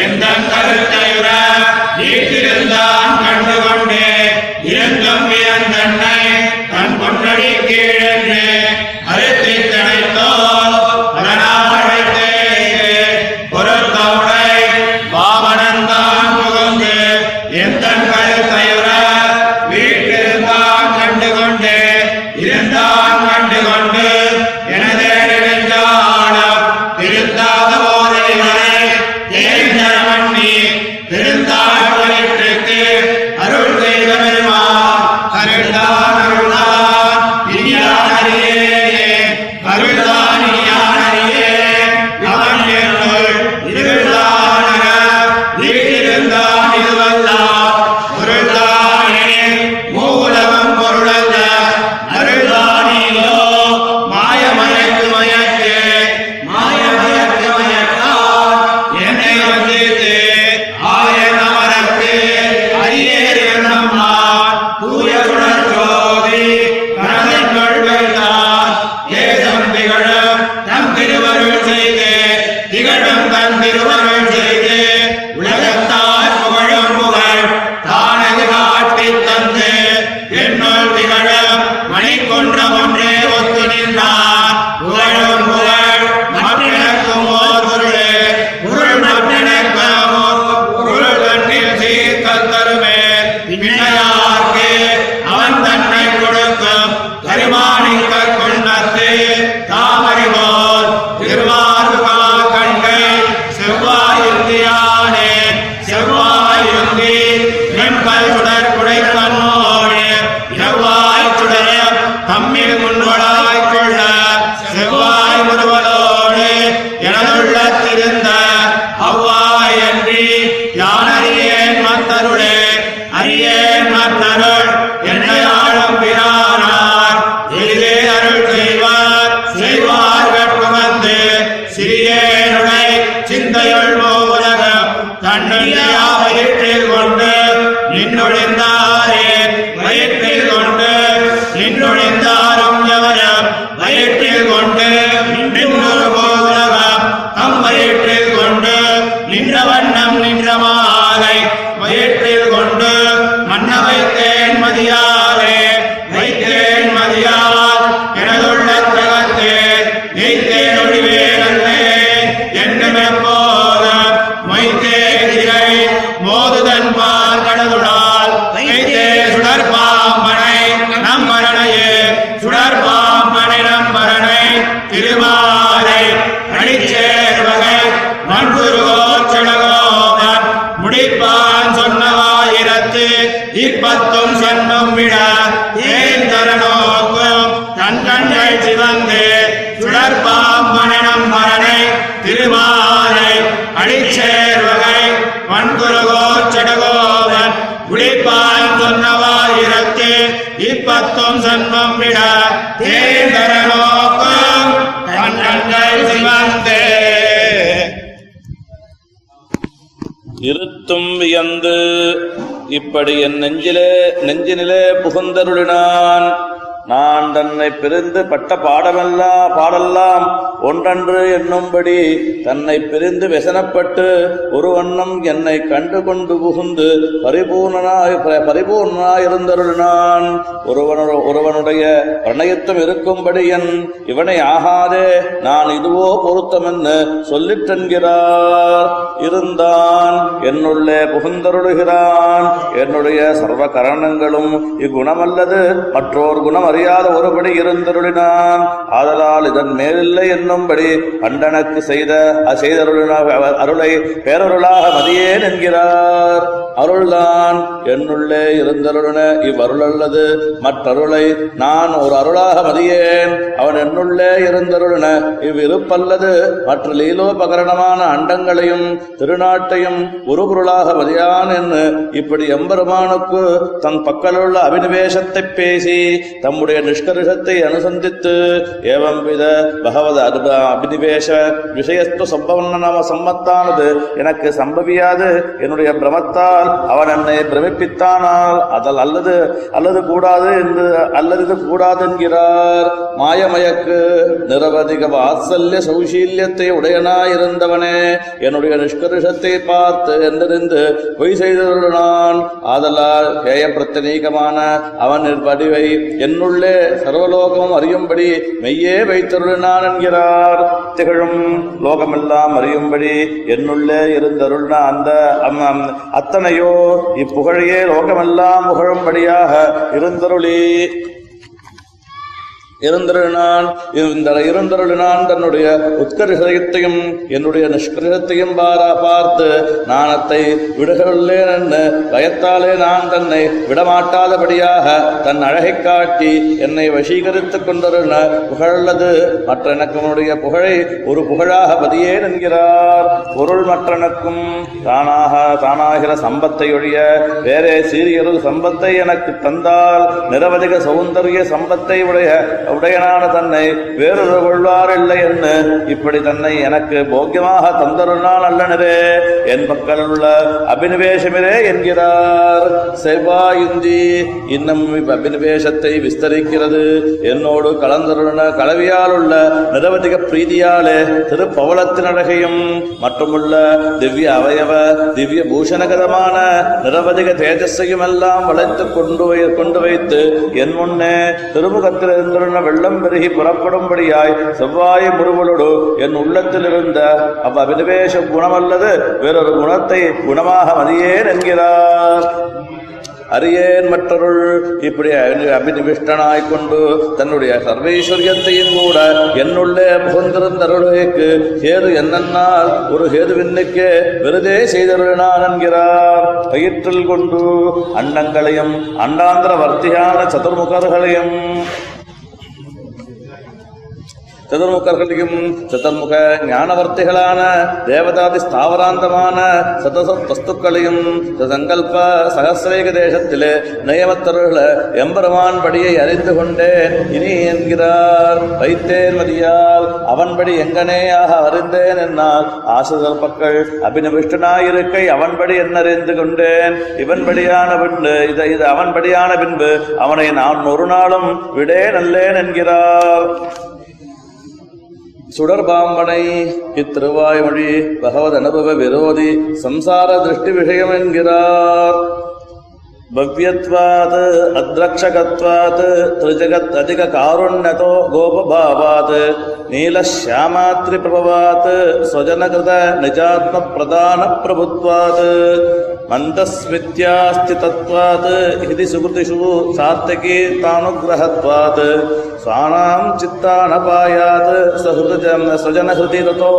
எந்த கருத்தை விட கண்டுகொண்டு எந்த பத்தும் சன்மம் விட தேந்தர நோக்கம் தன் சிவந்தே. இருத்தும் வியந்து இப்படி என் நெஞ்சிலே நெஞ்சினிலே புகுந்தருளினான். நான் தன்னை பிரிந்து பட்ட பாடமெல்லாம் பாடெல்லாம் ஒன்றன்று என்னும்படி தன்னை பிரிந்து வெசனப்பட்டு ஒரு வண்ணம் என்னை கண்டு கொண்டு புகுந்து பரிபூர்ணனாய் பரிபூர்ணனாயிருந்தருளினான் ஒருவன ஒருவனுடைய பிரணயத்தம் இருக்கும்படி என் இவனை ஆகாதே நான் இதுவோ பொருத்தமென்னு சொல்லிட்டென்கிறார் இருந்தான் என்னுள்ளே புகுந்தருளுகிறான். என்னுடைய சர்வ கரணங்களும் இக்குணமல்லது மற்றோர் குணம் அறியாத ஒருபடி இருந்தருளினான். ஆதலால் இதன் மேலில்லை என்று என்னும்படி அண்டனக்கு செய்த செய்தருளினாக அருளை பேரருளாக மதியேன் என்கிறார். அருள்தான். என்னுள்ளே இருந்தருளன இவ்வருள் அல்லது மற்றருளை நான் ஒரு அருளாக மதியேன். அவன் என்னுள்ளே இருந்தருளன இவ்விருப்பல்லது. மற்ற லீலோபகரணமான அண்டங்களையும் திருநாட்டையும் உருபொருளாக மதியான் என்று இப்படி எம்பெருமானுக்கு தன் பக்கலுள்ள அபினிவேசத்தை பேசி தம்முடைய நிஷ்கர்ஷத்தை அனுசந்தித்து ஏவம் வித பகவத அபினிவேச அப- அபினிவேஷ விஷயஸ்து நாம சம்மத்தானது எனக்கு சம்பவியாது. என்னுடைய பிரமத்தால் அவன் என்னை பிரமிப்பித்தானால் அதல் அல்லது அல்லது கூடாது என்று அல்லது இது கூடாது என்கிறார் மாயமயக்கு நிரவதிக வாத்சல்ய சௌசீல்யத்தை உடையனாயிருந்தவனே என்னுடைய நிஷ்கர்ஷத்தை பார்த்து என்றிருந்து பொய் செய்தவர்கள் ஆதலால் கேய பிரத்தனீகமான அவன் வடிவை என்னுள்ளே சர்வலோகமும் அறியும்படி மெய்யே வைத்தருளினான் என்கிறார். திகழும் லோகமெல்லாம் அறியும்படி என்னுள்ளே இருந்தருள்னா அந்த அம்- அம் அத்தனையோ இப்புகழையே லோகமெல்லாம் புகழும்படியாக இருந்தருளி. இருந்திருந்தான் இந்த இருந்திருந்தான் தன்னுடைய உத்கர்ஷத்தையும் என்னுடைய நிஷ்கிரகத்தையும் பாரா பார்த்து நாணத்தை விடுகொள்ளேன் என்று பயத்தாலே நான் தன்னை விடமாட்டாதபடியாக தன் அழகைக் காட்டி என்னை வசீகரித்துக் கொண்டிருந்த புகழல்லது மற்ற எனக்கனுடைய புகழை ஒரு புகழாக பதியேன் என்கிறார். பொருள் மற்றனக்கும் தானாக தானாகிற சம்பத்தை ஒழிய வேறே சீரியொரு சம்பத்தை எனக்கு தந்தால் நிரவதிக சௌந்தரிய சம்பத்தை உடைய உடையனான தன்னை வேறொரு கொள்வார் இல்லை என்று இப்படி தன்னை எனக்கு போக்கியமாக தந்தருளான் அல்லனரே என் பக்கம் உள்ள அபினிவேசமிரே என்கிறார். செவ்வாயுந்தி இன்னும் அபினிவேசத்தை விஸ்தரிக்கிறது. என்னோடு கலந்தருளன கலவியால் உள்ள நிரவதிக பிரீதியாலே திருப்பவளத்தின் அழகையும் மற்றுமுள்ள திவ்ய அவயவ திவ்ய பூஷணகரமான நிரவதிக தேஜஸையும் எல்லாம் வளைத்து கொண்டு வை- கொண்டு வைத்து என் முன்னே திருமுகத்தில் இருந்துள்ள வெள்ளம் பெருகி புறப்படும்படியாய் செவ்வாய் முருவலோடு என் உள்ளத்தில் இருந்த அவ் அபினிவேஷ குணமல்லது வேறொரு குணத்தை குணமாக மதியேன் என்கிறார். அரியேன் மற்றொருள். இப்படி அபினிவிஷ்டனாய் கொண்டு தன்னுடைய சர்வைஸ்வரியத்தையும் கூட என்னுள்ளே புகுந்திருந்தருளுக்கு ஹேது என்னன்னால் ஒரு ஹேதுவின்னுக்கு விருதே செய்தருளினான் என்கிறார். பயிற்றில் கொண்டு அண்டங்களையும் அண்டாந்திர வர்த்தியான சதுர்முகர்களையும் சதுர்முகர்களையும் சதுர்முக ஞானவர்த்திகளான தேவதாதி ஸ்தாவராந்தமான சதசத் வஸ்துக்களையும் சங்கல்ப சகசிரேக தேசத்திலே நயவத்தருள எம்பெருமான் படியை அறிந்து கொண்டேன். இனி என்கிறார் வைத்தேன் மதியால் அவன்படி எங்கனேயாக அறிந்தேன் என்னால். ஆசுதற்பக்கள் அபினவிஷ்டனாயிருக்கை அவன்படி என்னறிந்து கொண்டேன். இவன்படியான பின்பு இதை இது அவன்படியான பின்பு அவனை நான் ஒரு நாளும் விடே நல்லேன் என்கிறார். சுடர்பாம்பனை இத்திருவாய்மொழி பகவத் அனுபவ விரோதி சம்சார திருஷ்டி விஷயம் என்கிறார் பவ்யத்வாத் அத்ரக்ஷகத்வாத் திருஜகத் அதிக காருண்யதோ கோபபாவாத் நீலஷியாமாத்ரி பிரபவாத் ஸ்வஜனகிருத நிஜாத்ம பிரதான பிரபுத்வாத் மந்தஸ்மித்யாஸ்திதத்வாத் ஹிதி சுகிருதிஷு சார்த்தகீ தானுகிரகத்வாத் स्वानां चित्तानपायात् सहृदजं स्वजनहृदि रतो